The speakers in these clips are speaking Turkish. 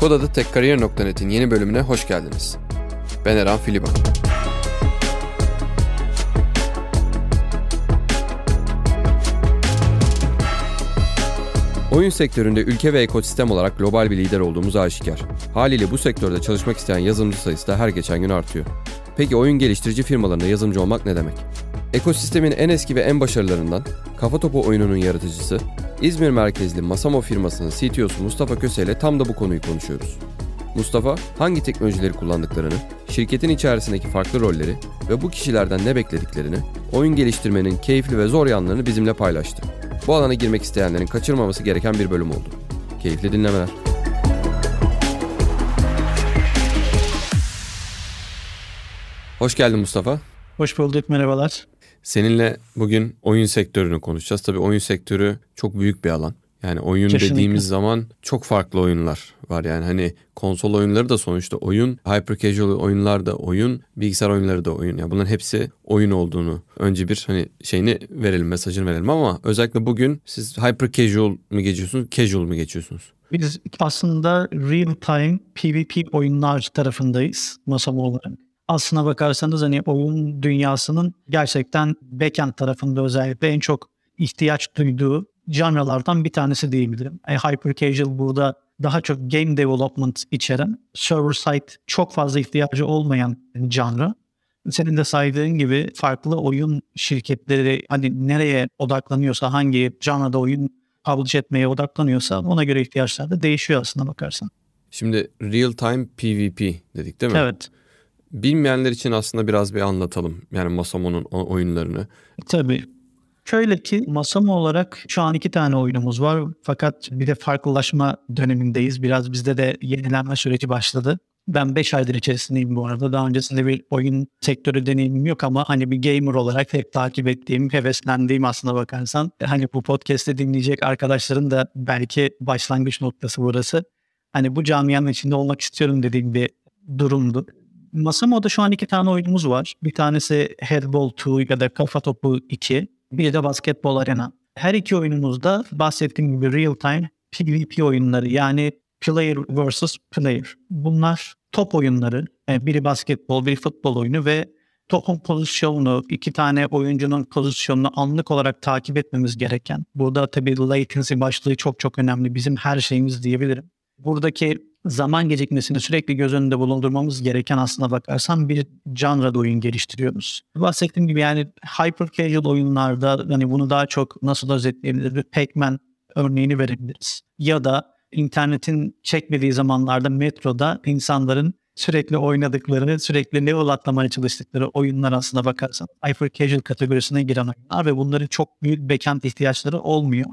Kodadı Tekkariyer.net'in yeni bölümüne hoş geldiniz. Ben Eren Filiban. Oyun sektöründe ülke ve ekosistem olarak global bir lider olduğumuz aşikar. Haliyle bu sektörde çalışmak isteyen yazılımcı sayısı da her geçen gün artıyor. Peki oyun geliştirici firmalarında yazılımcı olmak ne demek? Ekosistemin en eski ve en başarılarından Kafa Topu oyununun yaratıcısı, İzmir merkezli Masamo firmasının CTO'su Mustafa Köse ile tam da bu konuyu konuşuyoruz. Mustafa hangi teknolojileri kullandıklarını, şirketin içerisindeki farklı rolleri ve bu kişilerden ne beklediklerini, oyun geliştirmenin keyifli ve zor yanlarını bizimle paylaştı. Bu alana girmek isteyenlerin kaçırmaması gereken bir bölüm oldu. Keyifli dinlemeler. Hoş geldin Mustafa. Hoş bulduk, merhabalar. Seninle bugün oyun sektörünü konuşacağız. Tabii oyun sektörü çok büyük bir alan. Yani oyun Kesinlikle. dediğimiz zaman çok farklı oyunlar var. Yani hani konsol oyunları da sonuçta oyun, hyper casual oyunlar da oyun, bilgisayar oyunları da oyun. Yani bunların hepsi oyun olduğunu önce bir hani şeyini verelim, mesajını verelim ama özellikle bugün siz hyper casual mı geçiyorsunuz, casual mı geçiyorsunuz? Biz aslında real time PvP oyunlar tarafındayız Masamo olarak aslına bakarsanız hani oyun dünyasının gerçekten backend tarafında özellikle en çok ihtiyaç duyduğu canralardan bir tanesi diyebilirim. E, Hyper Casual burada daha çok game development içeren, server side çok fazla ihtiyacı olmayan canlı. Senin de saydığın gibi farklı oyun şirketleri hani nereye odaklanıyorsa, hangi canlıda oyun publish etmeye odaklanıyorsa ona göre ihtiyaçlar da değişiyor aslında bakarsan. Şimdi real time PvP dedik değil mi? Evet. Bilmeyenler için aslında biraz bir anlatalım. Yani Masamo'nun oyunlarını. Tabii. Şöyle ki Masamo olarak şu an iki tane oyunumuz var. Fakat bir de farklılaşma dönemindeyiz. Biraz bizde de yenilenme süreci başladı. Ben 5 aydır içerisindeyim bu arada. Daha öncesinde bir oyun sektörü deneyimim yok ama hani bir gamer olarak hep takip ettiğim, heveslendiğim aslına bakarsan. Hani bu podcast'i dinleyecek arkadaşların da belki başlangıç noktası burası. Hani bu camianın içinde olmak istiyorum dediğim bir durumdu. Masamo'da şu an iki tane oyunumuz var. Bir tanesi Headball 2 ya da Kafa Topu 2. Bir de Basketbol Arena. Her iki oyunumuzda bahsettiğim gibi real time PvP oyunları yani player versus player. Bunlar top oyunları. E, biri basketbol, biri futbol oyunu ve topun pozisyonunu, iki tane oyuncunun pozisyonunu anlık olarak takip etmemiz gereken. Burada tabii latency başlığı çok çok önemli. Bizim her şeyimiz diyebilirim. Buradaki zaman gecikmesini sürekli göz önünde bulundurmamız gereken aslına bakarsan bir genre oyun geliştiriyoruz. Bahsettiğim gibi yani hyper casual oyunlarda hani bunu daha çok nasıl özetleyebiliriz? Pac-Man örneğini verebiliriz. Ya da internetin çekmediği zamanlarda metroda insanların sürekli oynadıkları, sürekli level atlamaya çalıştıkları oyunlar aslında bakarsan hyper casual kategorisine giren oyunlar ve bunların çok büyük backend ihtiyaçları olmuyor.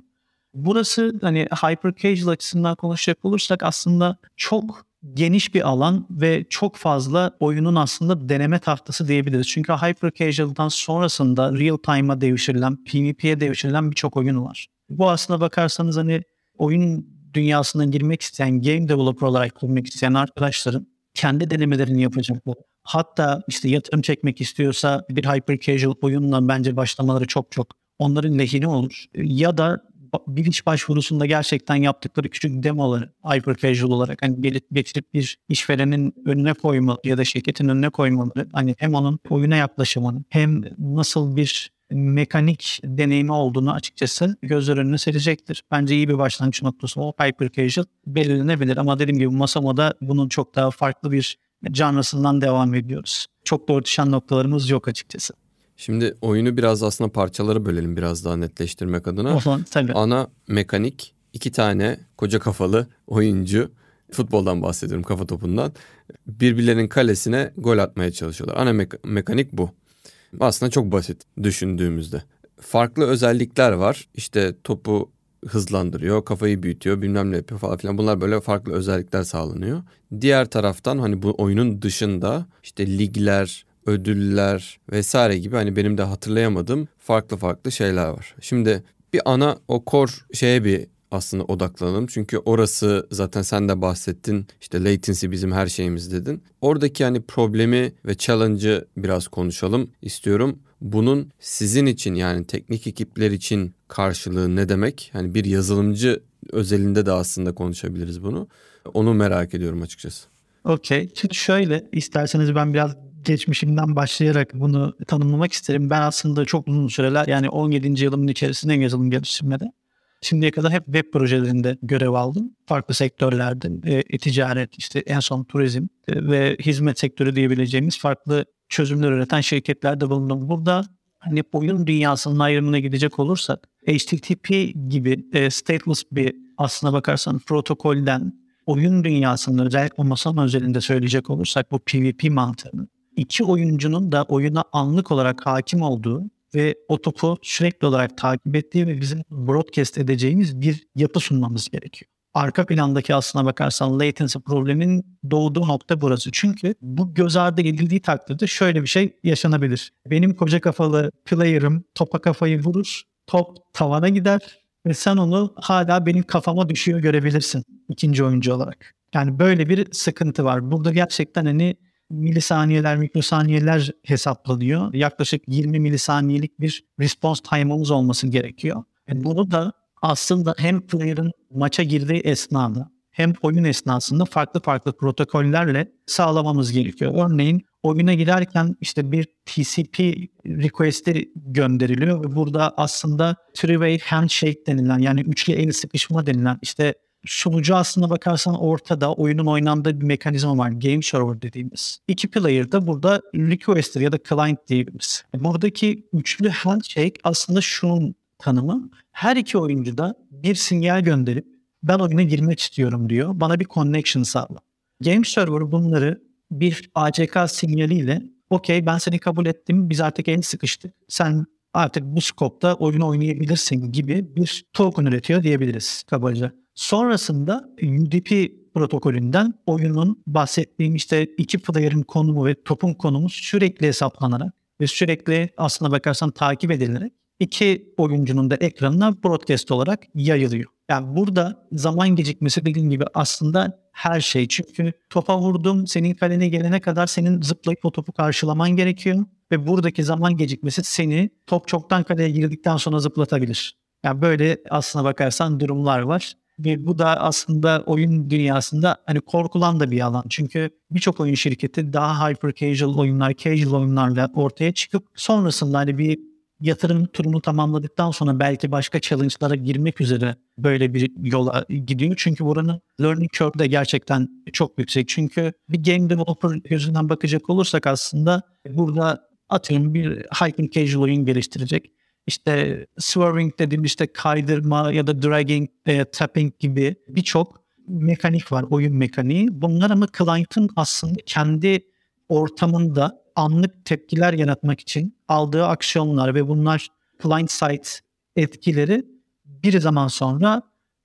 Burası hani hyper casual açısından konuşacak olursak aslında çok geniş bir alan ve çok fazla oyunun aslında deneme tahtası diyebiliriz. Çünkü hyper casual'dan sonrasında real time'a devşirilen, PvP'ye devşirilen birçok oyun var. Bu aslına bakarsanız hani oyun dünyasına girmek isteyen, game developer olarak girmek isteyen arkadaşların kendi denemelerini yapacaklar. Hatta işte yatırım çekmek istiyorsa bir hyper casual oyunla bence başlamaları çok çok onların lehine olur. Ya da bir iş başvurusunda gerçekten yaptıkları küçük demoları hyper casual olarak hani getirip bir işverenin önüne koyma ya da şirketin önüne koymaları hani hem onun oyuna yaklaşımını hem nasıl bir mekanik deneyimi olduğunu açıkçası gözler önüne serecektir. Bence iyi bir başlangıç noktası o hyper casual belirlenebilir ama dediğim gibi Masamo'da bunun çok daha farklı bir canlısından devam ediyoruz. Çok da örtüşen noktalarımız yok açıkçası. Şimdi oyunu biraz aslında parçalara bölelim biraz daha netleştirmek adına. O tabii. Ana mekanik iki tane koca kafalı oyuncu futboldan bahsediyorum kafa topundan. Birbirlerinin kalesine gol atmaya çalışıyorlar. Ana me- mekanik bu. Aslında çok basit düşündüğümüzde. Farklı özellikler var. İşte topu hızlandırıyor, kafayı büyütüyor, bilmem ne yapıyor falan filan. Bunlar böyle farklı özellikler sağlanıyor. Diğer taraftan hani bu oyunun dışında işte ligler, ödüller vesaire gibi hani benim de hatırlayamadığım farklı farklı şeyler var. Şimdi bir ana o core şeye bir aslında odaklanalım. Çünkü orası zaten sen de bahsettin. İşte latency bizim her şeyimiz dedin. Oradaki hani problemi ve challenge'ı biraz konuşalım istiyorum. Bunun sizin için yani teknik ekipler için karşılığı ne demek? Hani bir yazılımcı özelinde de aslında konuşabiliriz bunu. Onu merak ediyorum açıkçası. Okey. Şimdi şöyle isterseniz ben biraz geçmişimden başlayarak bunu tanımlamak isterim. Ben aslında çok uzun süreler yani 17. yılımın içerisinde yazılım geliştirmede. Şimdiye kadar hep web projelerinde görev aldım. Farklı sektörlerde, e, ticaret, işte en son turizm e, ve hizmet sektörü diyebileceğimiz farklı çözümler üreten şirketlerde bulundum. Burada hani oyun dünyasının ayrımına gidecek olursak HTTP gibi e, stateless bir aslına bakarsan protokolden oyun dünyasında özellikle masam özelinde söyleyecek olursak bu PvP mantığını iki oyuncunun da oyuna anlık olarak hakim olduğu ve o topu sürekli olarak takip ettiği ve bizim broadcast edeceğimiz bir yapı sunmamız gerekiyor. Arka plandaki aslına bakarsan latency problemin doğduğu nokta burası. Çünkü bu göz ardı edildiği takdirde şöyle bir şey yaşanabilir. Benim koca kafalı player'ım topa kafayı vurur, top tavana gider ve sen onu hala benim kafama düşüyor görebilirsin ikinci oyuncu olarak. Yani böyle bir sıkıntı var. Burada gerçekten hani milisaniyeler, mikrosaniyeler hesaplanıyor. Yaklaşık 20 milisaniyelik bir response time'ımız olması gerekiyor. Yani bunu da aslında hem player'ın maça girdiği esnada hem oyun esnasında farklı farklı protokollerle sağlamamız gerekiyor. Örneğin oyuna giderken işte bir TCP request'i gönderiliyor ve burada aslında three-way handshake denilen yani üçlü el sıkışma denilen işte sunucu aslında bakarsan ortada oyunun oynandığı bir mekanizma var. Game server dediğimiz. İki player da burada requester ya da client diyebiliriz. Buradaki üçlü handshake aslında şunun tanımı. Her iki oyuncu da bir sinyal gönderip ben oyuna girmek istiyorum diyor. Bana bir connection sağla. Game server bunları bir ACK sinyaliyle okey ben seni kabul ettim biz artık en sıkıştık. Sen artık bu skopta oyunu oynayabilirsin gibi bir token üretiyor diyebiliriz kabaca. Sonrasında UDP protokolünden oyunun bahsettiğim işte iki player'ın konumu ve topun konumu sürekli hesaplanarak ve sürekli aslına bakarsan takip edilerek iki oyuncunun da ekranına broadcast olarak yayılıyor. Yani burada zaman gecikmesi dediğim gibi aslında her şey. Çünkü topa vurdum senin kalene gelene kadar senin zıplayıp o topu karşılaman gerekiyor. Ve buradaki zaman gecikmesi seni top çoktan kaleye girdikten sonra zıplatabilir. Yani böyle aslına bakarsan durumlar var. Ve bu da aslında oyun dünyasında hani korkulan da bir alan. Çünkü birçok oyun şirketi daha hyper casual oyunlar, casual oyunlarla ortaya çıkıp sonrasında hani bir yatırım turunu tamamladıktan sonra belki başka challenge'lara girmek üzere böyle bir yola gidiyor. Çünkü buranın learning curve de gerçekten çok yüksek. Çünkü bir game developer gözünden bakacak olursak aslında burada atıyorum bir hyper casual oyun geliştirecek işte swerving dediğim işte kaydırma ya da dragging, e, tapping gibi birçok mekanik var, oyun mekaniği. Bunlar ama client'ın aslında kendi ortamında anlık tepkiler yaratmak için aldığı aksiyonlar ve bunlar client side etkileri bir zaman sonra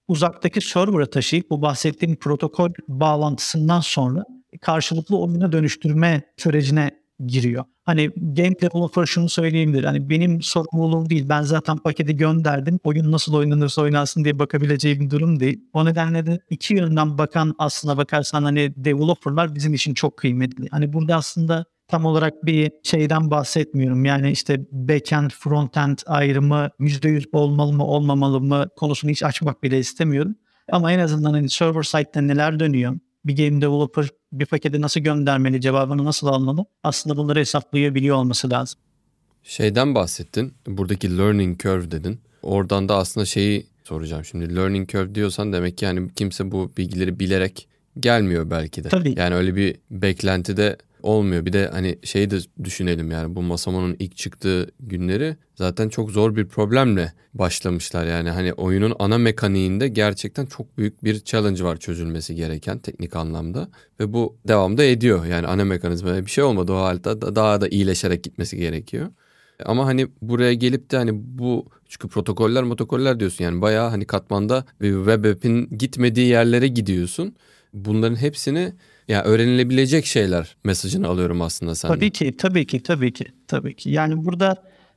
uzaktaki server'a taşıyıp bu bahsettiğim protokol bağlantısından sonra karşılıklı oyuna dönüştürme sürecine giriyor. Hani game developer şunu söyleyebilir. Hani benim sorumluluğum değil. Ben zaten paketi gönderdim. Oyun nasıl oynanırsa oynansın diye bakabileceği bir durum değil. O nedenle de iki yönden bakan aslına bakarsan hani developerlar bizim için çok kıymetli. Hani burada aslında tam olarak bir şeyden bahsetmiyorum. Yani işte backend, frontend ayrımı %100 olmalı mı olmamalı mı konusunu hiç açmak bile istemiyorum. Ama en azından hani server side'de neler dönüyor? Bir game developer bir paketi nasıl göndermeli, cevabını nasıl almalı? Aslında bunları hesaplayabiliyor olması lazım. Şeyden bahsettin. Buradaki learning curve dedin. Oradan da aslında şeyi soracağım. Şimdi learning curve diyorsan demek ki yani kimse bu bilgileri bilerek gelmiyor belki de. Tabii. Yani öyle bir beklenti de olmuyor. Bir de hani şeyi de düşünelim yani bu Masamo'nun ilk çıktığı günleri zaten çok zor bir problemle başlamışlar. Yani hani oyunun ana mekaniğinde gerçekten çok büyük bir challenge var çözülmesi gereken teknik anlamda. Ve bu devamda ediyor. Yani ana mekanizmaya bir şey olmadı o halde daha da iyileşerek gitmesi gerekiyor. Ama hani buraya gelip de hani bu çünkü protokoller protokoller diyorsun yani bayağı hani katmanda web app'in gitmediği yerlere gidiyorsun. Bunların hepsini ya öğrenilebilecek şeyler mesajını alıyorum aslında senden. Tabii ki, tabii ki, tabii ki, tabii ki. Yani burada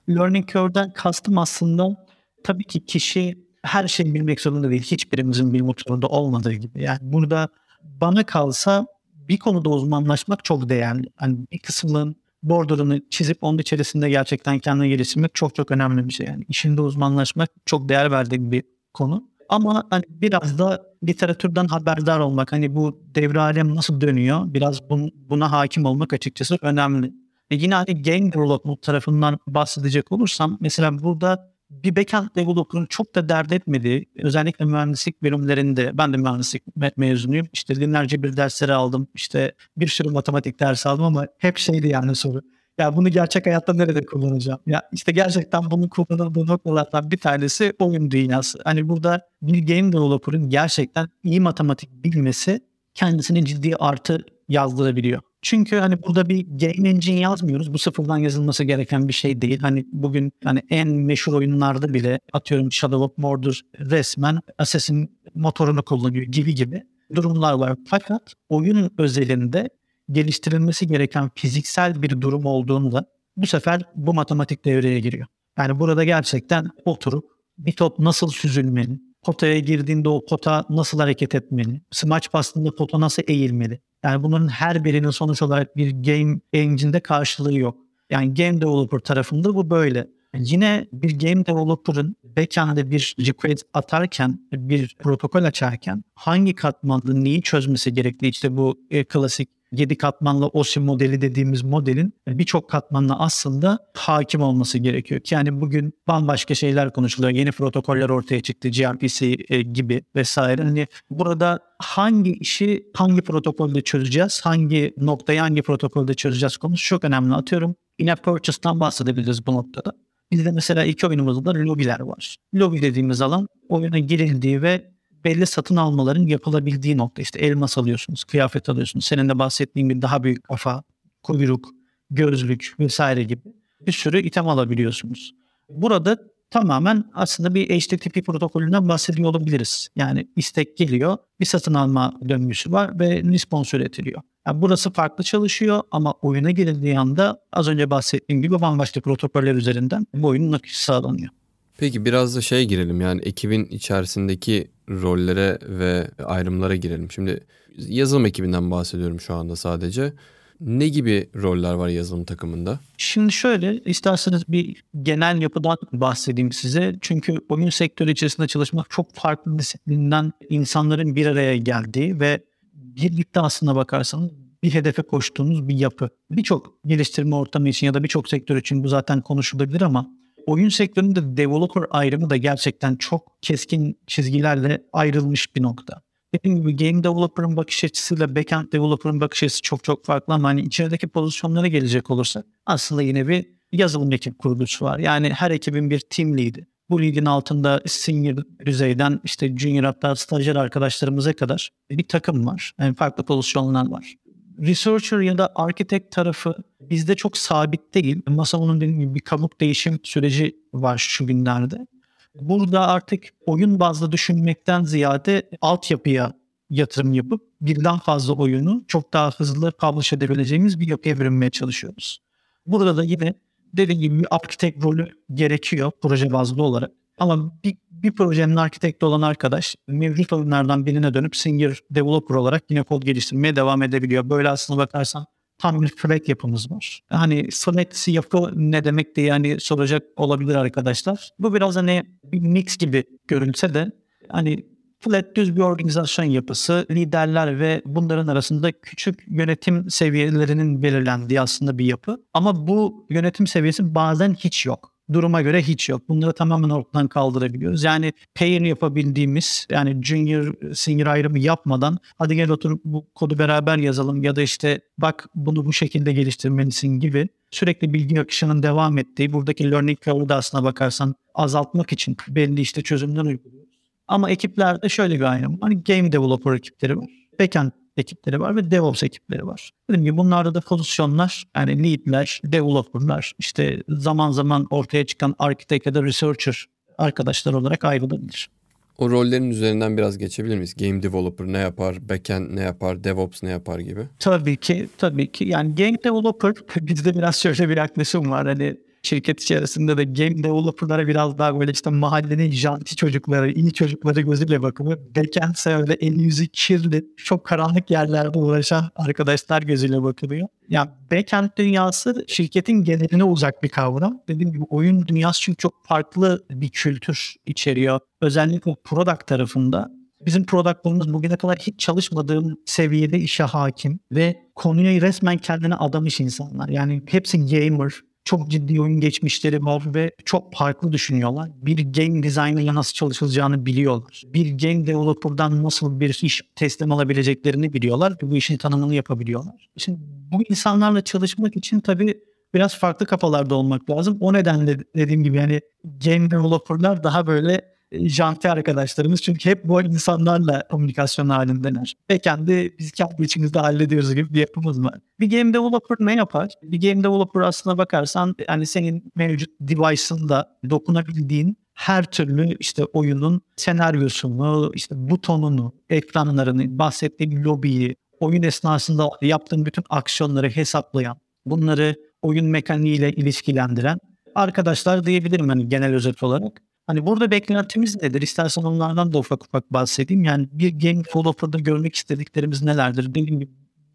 learning curve'den kastım aslında tabii ki kişi her şeyi bilmek zorunda değil. Hiçbirimizin bilmek zorunda olmadığı gibi. Yani burada bana kalsa bir konuda uzmanlaşmak çok değerli. Hani bir kısmının borderını çizip onun içerisinde gerçekten kendini geliştirmek çok çok önemli bir şey. Yani işinde uzmanlaşmak çok değer verdiğim bir konu. Ama hani biraz da literatürden haberdar olmak, hani bu devre alem nasıl dönüyor, biraz bun, buna hakim olmak açıkçası önemli. E yine hani game development tarafından bahsedecek olursam, mesela burada bir backend developer'ın çok da dert etmediği, özellikle mühendislik bölümlerinde, ben de mühendislik me- mezunuyum. İşte binlerce bir dersleri aldım, işte bir sürü matematik dersi aldım ama hep şeydi yani soru. Ya bunu gerçek hayatta nerede kullanacağım? Ya işte gerçekten bunun kullanıldığı noktalardan bir tanesi oyun dünyası. Hani burada bir game developer'ın gerçekten iyi matematik bilmesi kendisine ciddi artı yazdırabiliyor. Çünkü hani burada bir game engine yazmıyoruz. Bu sıfırdan yazılması gereken bir şey değil. Hani bugün hani en meşhur oyunlarda bile atıyorum Shadow of Mordor resmen Assassin motorunu kullanıyor gibi gibi durumlar var. Fakat oyun özelinde geliştirilmesi gereken fiziksel bir durum olduğunda bu sefer bu matematik devreye giriyor. Yani burada gerçekten oturup bir top nasıl süzülmeli, potaya girdiğinde o pota nasıl hareket etmeli, smaç bastığında pota nasıl eğilmeli. Yani bunların her birinin sonuç olarak bir game engine'de karşılığı yok. Yani game developer tarafında bu böyle. Yine bir game developer'ın backend'e bir request atarken, bir protokol açarken hangi katmanda neyi çözmesi gerektiği işte bu e, klasik 7 katmanlı OSI modeli dediğimiz modelin birçok katmanla aslında hakim olması gerekiyor. Ki yani bugün bambaşka şeyler konuşuluyor. Yeni protokoller ortaya çıktı. gRPC e, gibi vesaire. Hani burada hangi işi hangi protokolde çözeceğiz? Hangi noktayı hangi protokolde çözeceğiz konusu çok önemli. Atıyorum in-app purchase'dan bahsedebiliriz bu noktada. Bizde mesela iki oyunumuzda da lobiler var. Lobby dediğimiz alan oyuna girildiği ve belli satın almaların yapılabildiği nokta. İşte elmas alıyorsunuz, kıyafet alıyorsunuz. Senin de bahsettiğin gibi daha büyük kafa, kuyruk, gözlük vesaire gibi bir sürü item alabiliyorsunuz. Burada tamamen aslında bir HTTP protokolünden bahsediyor olabiliriz. Yani istek geliyor, bir satın alma döngüsü var ve response üretiliyor. Yani burası farklı çalışıyor ama oyuna girildiği anda az önce bahsettiğim gibi bambaşka protokoller üzerinden bu oyunun akışı sağlanıyor. Peki biraz da şey girelim yani ekibin içerisindeki rollere ve ayrımlara girelim. Şimdi yazılım ekibinden bahsediyorum şu anda sadece. Ne gibi roller var yazılım takımında? Şimdi şöyle isterseniz bir genel yapıdan bahsedeyim size. Çünkü oyun sektörü içerisinde çalışmak çok farklı disiplinden insanların bir araya geldiği ve birlikte aslında bakarsanız bir hedefe koştuğunuz bir yapı. Birçok geliştirme ortamı için ya da birçok sektör için bu zaten konuşulabilir ama oyun sektöründe developer ayrımı da gerçekten çok keskin çizgilerle ayrılmış bir nokta. Dediğim gibi game developer'ın bakış açısıyla backend developer'ın bakış açısı çok çok farklı ama hani içerideki pozisyonlara gelecek olursak aslında yine bir yazılım ekip kurgusu var. Yani her ekibin bir team lead'i. Bu lead'in altında senior düzeyden işte junior hatta stajyer arkadaşlarımıza kadar bir takım var. Yani farklı pozisyonlar var researcher ya da architect tarafı bizde çok sabit değil. Masamon'un dediğim gibi bir kabuk değişim süreci var şu günlerde. Burada artık oyun bazlı düşünmekten ziyade altyapıya yatırım yapıp birden fazla oyunu çok daha hızlı publish edebileceğimiz bir yapıya bürünmeye çalışıyoruz. Burada da yine dediğim gibi bir architect rolü gerekiyor proje bazlı olarak. Ama bir, bir projenin arkitekti olan arkadaş mevcut oyunlardan birine dönüp senior developer olarak yine kod geliştirmeye devam edebiliyor. Böyle aslında bakarsan tam bir flat yapımız var. Hani flat yapı ne demek diye yani soracak olabilir arkadaşlar. Bu biraz hani bir mix gibi görünse de hani flat düz bir organizasyon yapısı, liderler ve bunların arasında küçük yönetim seviyelerinin belirlendiği aslında bir yapı. Ama bu yönetim seviyesi bazen hiç yok duruma göre hiç yok. Bunları tamamen ortadan kaldırabiliyoruz. Yani pair yapabildiğimiz yani junior senior ayrımı yapmadan hadi gel oturup bu kodu beraber yazalım ya da işte bak bunu bu şekilde geliştirmelisin gibi sürekli bilgi akışının devam ettiği buradaki learning curve'ı da aslına bakarsan azaltmak için belli işte çözümler uyguluyoruz. Ama ekiplerde şöyle bir ayrım var. Game developer ekipleri var. Backend ekipleri var ve DevOps ekipleri var. Dediğim gibi bunlarda da pozisyonlar yani leadler, developerlar, işte zaman zaman ortaya çıkan architect ya da researcher arkadaşlar olarak ayrılabilir. O rollerin üzerinden biraz geçebilir miyiz? Game developer ne yapar, backend ne yapar, DevOps ne yapar gibi? Tabii ki, tabii ki. Yani game developer bizde biraz şöyle bir yaklaşım var. Hani şirket içerisinde de game developer'lara biraz daha böyle işte mahallenin janti çocukları, iyi çocukları gözüyle bakımı. Backend ise öyle el yüzü kirli, çok karanlık yerlerde uğraşan arkadaşlar gözüyle bakılıyor. Yani backend dünyası şirketin geneline uzak bir kavram. Dediğim gibi oyun dünyası çünkü çok farklı bir kültür içeriyor. Özellikle product tarafında Bizim productlarımız bugüne kadar hiç çalışmadığım seviyede işe hakim ve konuya resmen kendine adamış insanlar. Yani hepsi gamer, çok ciddi oyun geçmişleri var ve çok farklı düşünüyorlar. Bir game designer'la nasıl çalışılacağını biliyorlar. Bir game developer'dan nasıl bir iş teslim alabileceklerini biliyorlar. Bu işin tanımını yapabiliyorlar. Şimdi bu insanlarla çalışmak için tabii biraz farklı kafalarda olmak lazım. O nedenle dediğim gibi yani game developer'lar daha böyle janti arkadaşlarımız. Çünkü hep bu insanlarla komünikasyon halindeler. Ve kendi biz kendi içimizde hallediyoruz gibi bir yapımız var. Bir game developer ne yapar? Bir game developer aslına bakarsan yani senin mevcut device'ında dokunabildiğin her türlü işte oyunun senaryosunu, işte butonunu, ekranlarını, bahsettiğim lobiyi, oyun esnasında yaptığın bütün aksiyonları hesaplayan, bunları oyun mekaniğiyle ilişkilendiren arkadaşlar diyebilirim yani genel özet olarak. Hani burada beklentimiz nedir? İstersen onlardan da ufak ufak bahsedeyim. Yani bir game developer'da görmek istediklerimiz nelerdir? Dediğim gibi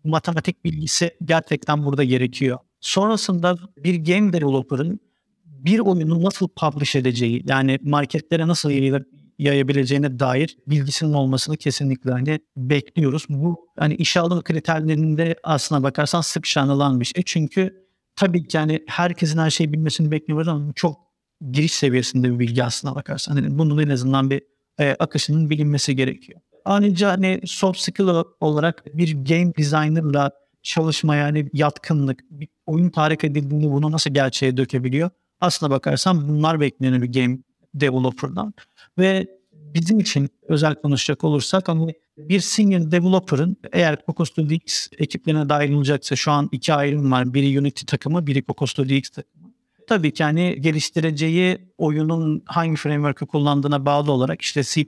matematik bilgisi gerçekten burada gerekiyor. Sonrasında bir game developer'ın bir oyunu nasıl publish edeceği, yani marketlere nasıl yayabileceğine dair bilgisinin olmasını kesinlikle hani bekliyoruz. Bu hani işe alım kriterlerinde aslına bakarsan sık şanılan bir şey. Çünkü tabii ki yani herkesin her şeyi bilmesini bekliyoruz ama çok giriş seviyesinde bir bilgi aslına bakarsan. Hani bunun en azından bir e, akışının bilinmesi gerekiyor. Ayrıca hani soft skill olarak bir game designer'la çalışmaya yani yatkınlık, bir oyun tarif edildiğinde bunu nasıl gerçeğe dökebiliyor? Aslına bakarsan bunlar bekleniyor bir game developer'dan. Ve bizim için özel konuşacak olursak hani bir senior developer'ın eğer Coco Studio X ekiplerine dahil olacaksa şu an iki ayrım var. Biri Unity takımı, biri Coco Studio X takımı tabii ki hani geliştireceği oyunun hangi framework'ı kullandığına bağlı olarak işte C++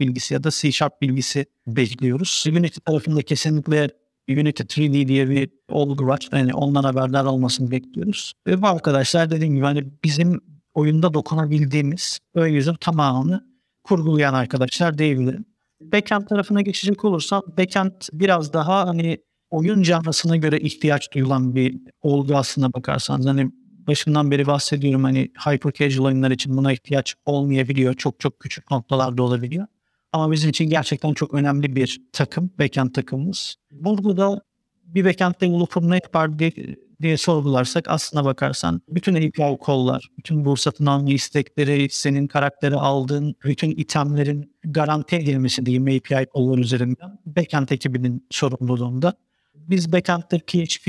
bilgisi ya da C Sharp bilgisi bekliyoruz. Unity tarafında kesinlikle Unity 3D diye bir olgu var. Yani ondan haberdar olmasını bekliyoruz. Ve bu arkadaşlar dediğim gibi hani bizim oyunda dokunabildiğimiz ön yüzün tamamını kurgulayan arkadaşlar diyebilirim. Backend tarafına geçecek olursam backend biraz daha hani oyun canlısına göre ihtiyaç duyulan bir olgu aslına bakarsanız. Hani başından beri bahsediyorum hani hyper casual oyunlar için buna ihtiyaç olmayabiliyor. Çok çok küçük noktalarda olabiliyor. Ama bizim için gerçekten çok önemli bir takım, backend takımımız. Burada da bir backend developer ne yapar diye, diye sorgularsak aslına bakarsan bütün API kollar, bütün bu satın alma istekleri, senin karakteri aldığın bütün itemlerin garanti edilmesi diyeyim API kollar üzerinden backend ekibinin sorumluluğunda. Biz backend'de PHP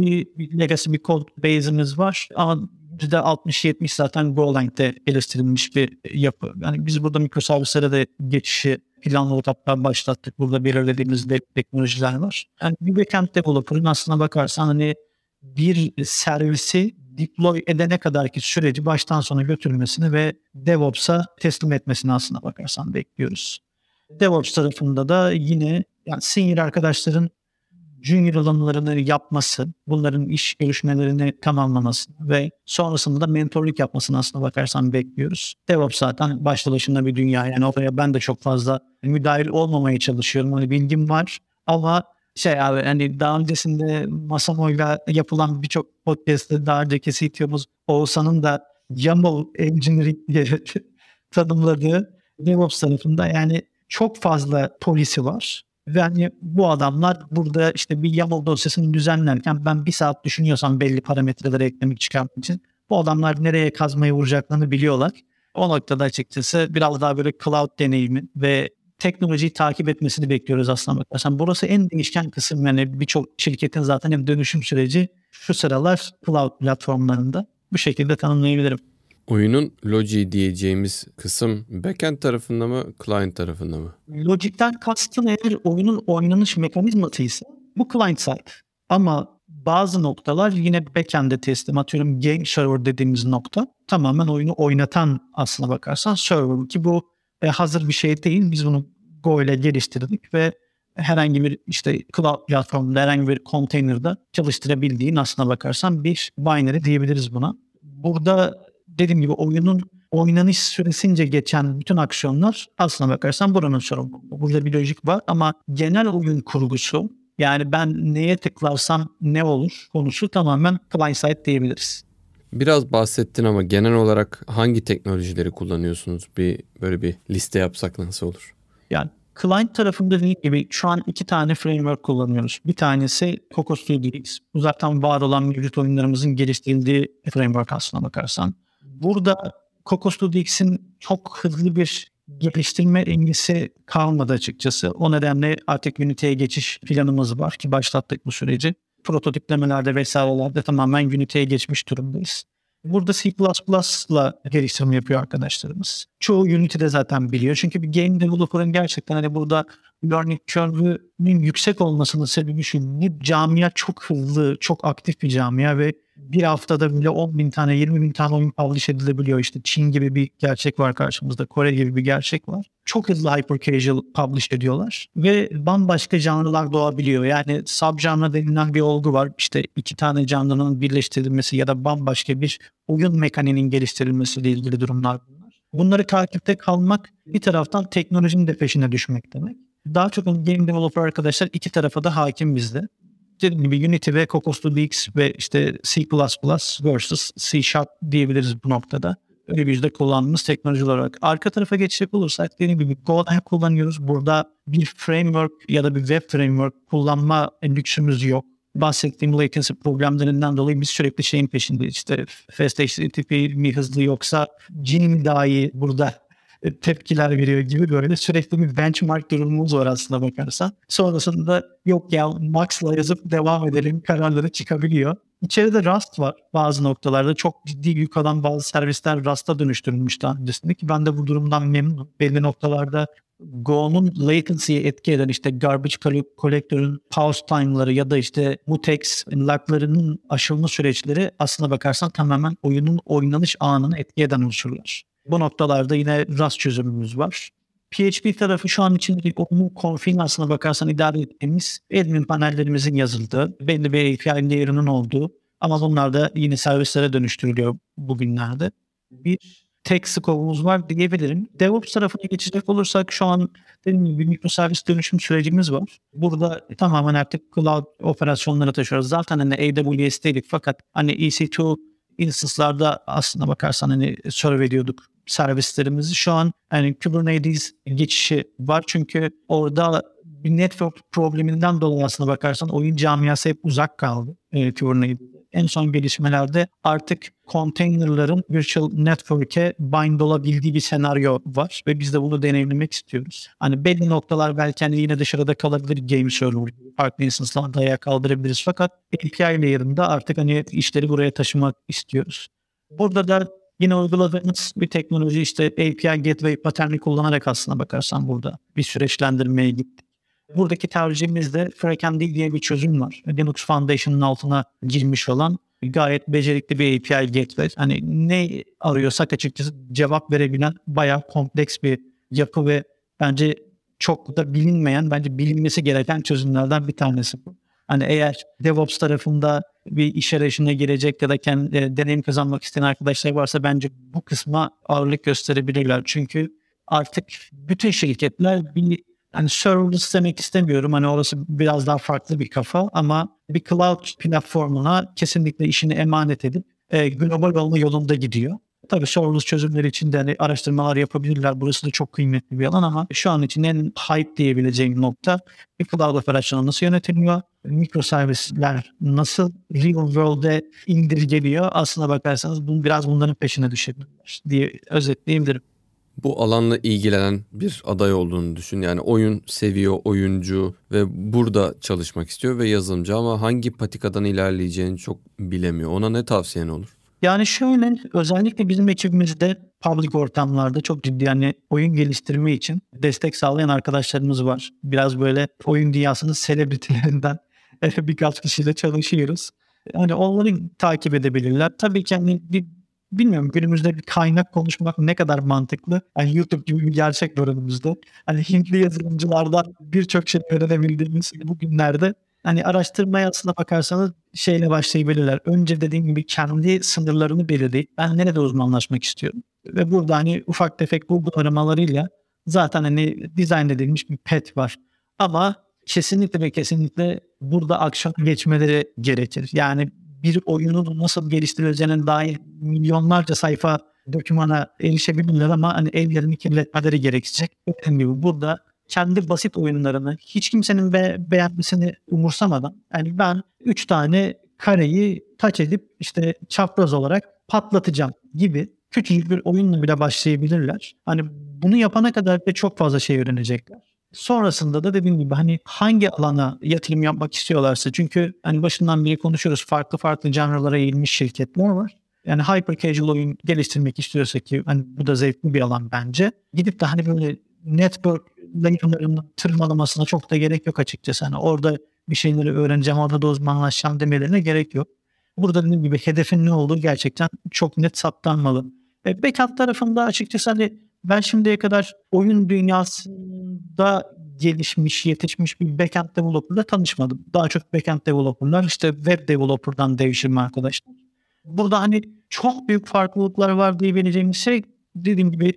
legacy bir code base'imiz var ama %60-70 zaten Golang'de geliştirilmiş bir yapı. Yani biz burada mikroservislere de geçişi planlı hatta başlattık. Burada belirlediğimiz de teknolojiler var. Yani bir backend developer'ın aslına bakarsan hani bir servisi deploy edene kadar ki süreci baştan sona götürmesini ve DevOps'a teslim etmesini aslına bakarsan bekliyoruz. DevOps tarafında da yine yani senior arkadaşların junior alanlarını yapması, bunların iş görüşmelerini tamamlaması ve sonrasında da mentorluk yapmasını aslında bakarsan bekliyoruz. DevOps zaten başlı başına bir dünya. Yani oraya ben de çok fazla müdahil olmamaya çalışıyorum. Hani bilgim var ama şey abi hani daha öncesinde Masamo'yla yapılan birçok podcast'te daha önceki CTO'muz Oğuzhan'ın da YAML Engineering diye tanımladığı DevOps tarafında yani çok fazla polisi var. Ve hani bu adamlar burada işte bir YAML dosyasını düzenlerken ben bir saat düşünüyorsam belli parametreleri eklemek çıkarmak için bu adamlar nereye kazmayı vuracaklarını biliyorlar. O noktada açıkçası biraz daha böyle cloud deneyimi ve teknolojiyi takip etmesini bekliyoruz aslında bakarsan. Burası en değişken kısım yani birçok şirketin zaten hem dönüşüm süreci şu sıralar cloud platformlarında bu şekilde tanımlayabilirim. Oyunun logic diyeceğimiz kısım backend tarafında mı, client tarafında mı? Logic'ten kastın eğer oyunun oynanış mekanizması ise bu client side. Ama bazı noktalar yine backend'e teslim atıyorum game server dediğimiz nokta tamamen oyunu oynatan aslına bakarsan server ki bu e, hazır bir şey değil. Biz bunu Go ile geliştirdik ve herhangi bir işte cloud platformunda herhangi bir container'da çalıştırabildiğin aslına bakarsan bir binary diyebiliriz buna Burada dediğim gibi oyunun oynanış süresince geçen bütün aksiyonlar aslına bakarsan buranın sorumluluğu. Burada bir lojik var ama genel oyun kurgusu yani ben neye tıklarsam ne olur konusu tamamen client side diyebiliriz. Biraz bahsettin ama genel olarak hangi teknolojileri kullanıyorsunuz? Bir böyle bir liste yapsak nasıl olur? Yani client tarafında dediğim gibi şu an iki tane framework kullanıyoruz. Bir tanesi Coco Studio X. Bu zaten var olan mevcut oyunlarımızın geliştirildiği framework aslına bakarsan. Burada Coco Studio X'in çok hızlı bir geliştirme ilgisi kalmadı açıkçası. O nedenle artık Unity'ye geçiş planımız var ki başlattık bu süreci. Prototiplemelerde vesairelerde tamamen Unity'ye geçmiş durumdayız. Burada C++'la geliştirme yapıyor arkadaşlarımız. Çoğu Unity'de zaten biliyor. Çünkü bir game developer'ın gerçekten hani burada learning curve'ünün yüksek olmasının sebebi şu. Bu camia çok hızlı, çok aktif bir camia ve bir haftada bile 10 bin tane 20 bin tane oyun publish edilebiliyor. İşte Çin gibi bir gerçek var karşımızda. Kore gibi bir gerçek var. Çok hızlı hyper casual publish ediyorlar. Ve bambaşka canlılar doğabiliyor. Yani sub canlı denilen bir olgu var. İşte iki tane canlının birleştirilmesi ya da bambaşka bir oyun mekaniğinin geliştirilmesiyle ilgili durumlar bunlar. Bunları takipte kalmak bir taraftan teknolojinin de peşine düşmek demek. Daha çok game developer arkadaşlar iki tarafa da hakim bizde dediğim gibi Unity ve Cocos DX ve işte C++ versus C Sharp diyebiliriz bu noktada. Öyle bir kullandığımız teknoloji olarak. Arka tarafa geçecek olursak dediğim gibi Golang kullanıyoruz. Burada bir framework ya da bir web framework kullanma lüksümüz yok. Bahsettiğim latency problemlerinden dolayı biz sürekli şeyin peşindeyiz. İşte fast HTTP mi hızlı yoksa Gin mi daha iyi burada tepkiler veriyor gibi böyle sürekli bir benchmark durumumuz var aslında bakarsan. Sonrasında yok ya Max'la yazıp devam edelim kararları çıkabiliyor. İçeride Rust var bazı noktalarda. Çok ciddi yük alan bazı servisler Rust'a dönüştürülmüş daha öncesinde ki ben de bu durumdan memnunum. Belli noktalarda Go'nun latency'ye etki eden işte garbage collector'ın pause time'ları ya da işte mutex lock'larının aşılma süreçleri aslına bakarsan tamamen oyunun oynanış anını etki eden unsurlar. Bu noktalarda yine Rust çözümümüz var. PHP tarafı şu an için onun konfigürasyona bakarsan idare ettiğimiz admin panellerimizin yazıldığı, belli bir API layer'ının olduğu ama bunlar da yine servislere dönüştürülüyor bugünlerde. Bir tek scope'umuz var diyebilirim. DevOps tarafına geçecek olursak şu an dediğim gibi bir mikroservis dönüşüm sürecimiz var. Burada tamamen artık cloud operasyonlara taşıyoruz. Zaten hani AWS'teydik fakat hani EC2 instance'larda aslında bakarsan hani serve ediyorduk servislerimizi. Şu an yani Kubernetes geçişi var çünkü orada bir network probleminden dolayı aslına bakarsan oyun camiası hep uzak kaldı e, Kubernetes. En son gelişmelerde artık containerların virtual network'e bind olabildiği bir senaryo var ve biz de bunu deneyimlemek istiyoruz. Hani belli noktalar belki hani yine dışarıda kalabilir game server farklı instance'larda ayağa kaldırabiliriz fakat API layer'ında artık hani işleri buraya taşımak istiyoruz. Burada da Yine uyguladığımız bir teknoloji işte API Gateway paterni kullanarak aslına bakarsan burada bir süreçlendirmeye gittik. Buradaki tercihimiz de FreeCAD diye bir çözüm var. Linux Foundation'ın altına girmiş olan gayet becerikli bir API Gateway. Hani ne arıyorsak açıkçası cevap verebilen bayağı kompleks bir yapı ve bence çok da bilinmeyen, bence bilinmesi gereken çözümlerden bir tanesi bu. Hani eğer DevOps tarafında bir iş arayışına girecek ya da kendi e, deneyim kazanmak isteyen arkadaşlar varsa bence bu kısma ağırlık gösterebilirler. Çünkü artık bütün şirketler bir hani serverless demek istemiyorum. Hani orası biraz daha farklı bir kafa ama bir cloud platformuna kesinlikle işini emanet edip e, global olma yolunda gidiyor. Tabii serverless çözümleri için de hani araştırmalar yapabilirler. Burası da çok kıymetli bir alan ama şu an için en hype diyebileceğim nokta bir cloud operasyonu nasıl yönetiliyor? Mikroservisler nasıl real world'e indirgeliyor? Aslına bakarsanız bunu biraz bunların peşine düşebilirler diye özetleyebilirim. Bu alanla ilgilenen bir aday olduğunu düşün. Yani oyun seviyor, oyuncu ve burada çalışmak istiyor ve yazılımcı ama hangi patikadan ilerleyeceğini çok bilemiyor. Ona ne tavsiyen olur? Yani şöyle özellikle bizim ekibimizde public ortamlarda çok ciddi yani oyun geliştirme için destek sağlayan arkadaşlarımız var. Biraz böyle oyun dünyasının selebritilerinden birkaç kişiyle çalışıyoruz. Hani onları takip edebilirler. Tabii ki hani bir bilmiyorum günümüzde bir kaynak konuşmak ne kadar mantıklı. Hani YouTube gibi bir gerçek var önümüzde. Hani Hintli yazılımcılardan birçok şey öğrenebildiğimiz bugünlerde hani araştırmaya aslına bakarsanız şeyle başlayabilirler. Önce dediğim gibi kendi sınırlarını belirleyip ben nerede uzmanlaşmak istiyorum. Ve burada hani ufak tefek Google aramalarıyla zaten hani dizayn edilmiş bir pet var. Ama kesinlikle ve kesinlikle burada akşam geçmeleri gerekir. Yani bir oyunun nasıl geliştirileceğine dair milyonlarca sayfa dokümana erişebilirler ama hani ellerini kirletmeleri gerekecek. Dediğim gibi burada kendi basit oyunlarını hiç kimsenin be beğenmesini umursamadan yani ben 3 tane kareyi taç edip işte çapraz olarak patlatacağım gibi küçücük bir oyunla bile başlayabilirler. Hani bunu yapana kadar da çok fazla şey öğrenecekler. Sonrasında da dediğim gibi hani hangi alana yatırım yapmak istiyorlarsa çünkü hani başından beri konuşuyoruz farklı farklı canlılara eğilmiş şirketler var. Yani hyper casual oyun geliştirmek istiyorsa ki hani bu da zevkli bir alan bence. Gidip de hani böyle network layer'larının tırmalamasına çok da gerek yok açıkçası. Hani orada bir şeyleri öğreneceğim, orada da uzmanlaşacağım demelerine gerek yok. Burada dediğim gibi hedefin ne olduğu gerçekten çok net saptanmalı. E, backend tarafında açıkçası hani ben şimdiye kadar oyun dünyasında gelişmiş, yetişmiş bir backend developer'la tanışmadım. Daha çok backend developer'lar işte web developer'dan devşirme arkadaşlar. Burada hani çok büyük farklılıklar var diyebileceğimiz şey dediğim gibi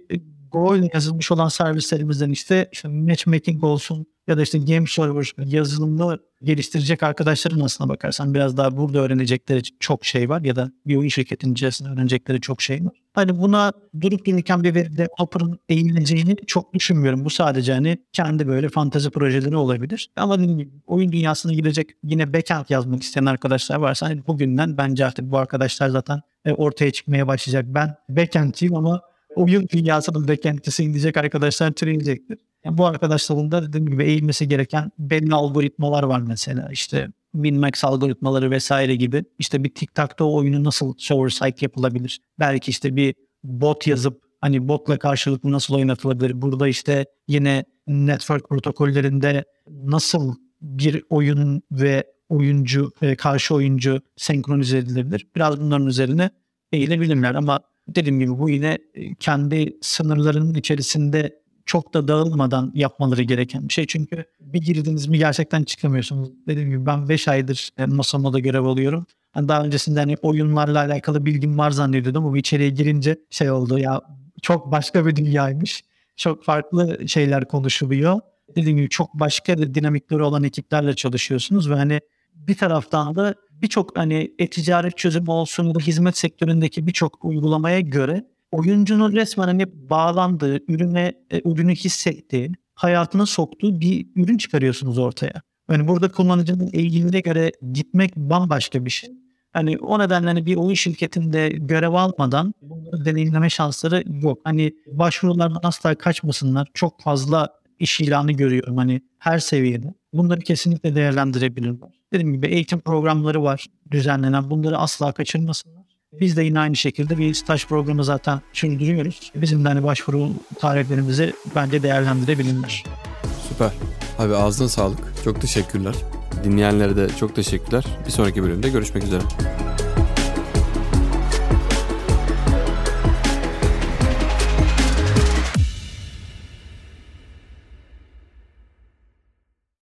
Go ile yazılmış olan servislerimizden işte, işte matchmaking olsun ya da işte game server yazılımını geliştirecek arkadaşların aslına bakarsan biraz daha burada öğrenecekleri çok şey var ya da bir oyun şirketinin içerisinde öğrenecekleri çok şey var. Hani buna durup dururken bir veri developer'ın eğileceğini çok düşünmüyorum. Bu sadece hani kendi böyle fantezi projeleri olabilir. Ama oyun dünyasına girecek yine backend yazmak isteyen arkadaşlar varsa hani bugünden bence artık bu arkadaşlar zaten e, ortaya çıkmaya başlayacak. Ben backendçiyim ama oyun dünyasının beklentisi indicek arkadaşlar türeyecektir. Yani bu arkadaşların da dediğim gibi eğilmesi gereken belli algoritmalar var mesela. İşte Minmax algoritmaları vesaire gibi. İşte bir TikTok'ta o oyunu nasıl side yapılabilir? Belki işte bir bot yazıp hani botla karşılıklı nasıl oynatılabilir? Burada işte yine network protokollerinde nasıl bir oyun ve oyuncu, e, karşı oyuncu senkronize edilebilir? Biraz bunların üzerine eğilebilirler ama dediğim gibi bu yine e, kendi sınırlarının içerisinde çok da dağılmadan yapmaları gereken bir şey. Çünkü bir girdiniz mi gerçekten çıkamıyorsunuz. Dediğim gibi ben 5 aydır e, Masamo'da görev alıyorum. Yani daha öncesinde hani oyunlarla alakalı bilgim var zannediyordum ama içeriye girince şey oldu ya çok başka bir dünyaymış. Çok farklı şeyler konuşuluyor. Dediğim gibi çok başka dinamikleri olan ekiplerle çalışıyorsunuz ve hani bir taraftan da birçok hani e-ticaret çözümü olsun da hizmet sektöründeki birçok uygulamaya göre oyuncunun resmen hani bağlandığı, ürüne, e, ürünü hissettiği, hayatına soktuğu bir ürün çıkarıyorsunuz ortaya. Yani burada kullanıcının ilgiline göre gitmek bambaşka bir şey. Hani o nedenle hani bir oyun şirketinde görev almadan bunları deneyimleme şansları yok. Hani başvurulardan asla kaçmasınlar. Çok fazla iş ilanı görüyorum hani her seviyede. Bunları kesinlikle değerlendirebilirler. Dediğim gibi eğitim programları var düzenlenen. Bunları asla kaçırmasınlar. Biz de yine aynı şekilde bir staj programı zaten sürdürüyoruz. Bizim de hani başvuru tarihlerimizi bence değerlendirebilirler. Süper. Abi ağzına sağlık. Çok teşekkürler. Dinleyenlere de çok teşekkürler. Bir sonraki bölümde görüşmek üzere.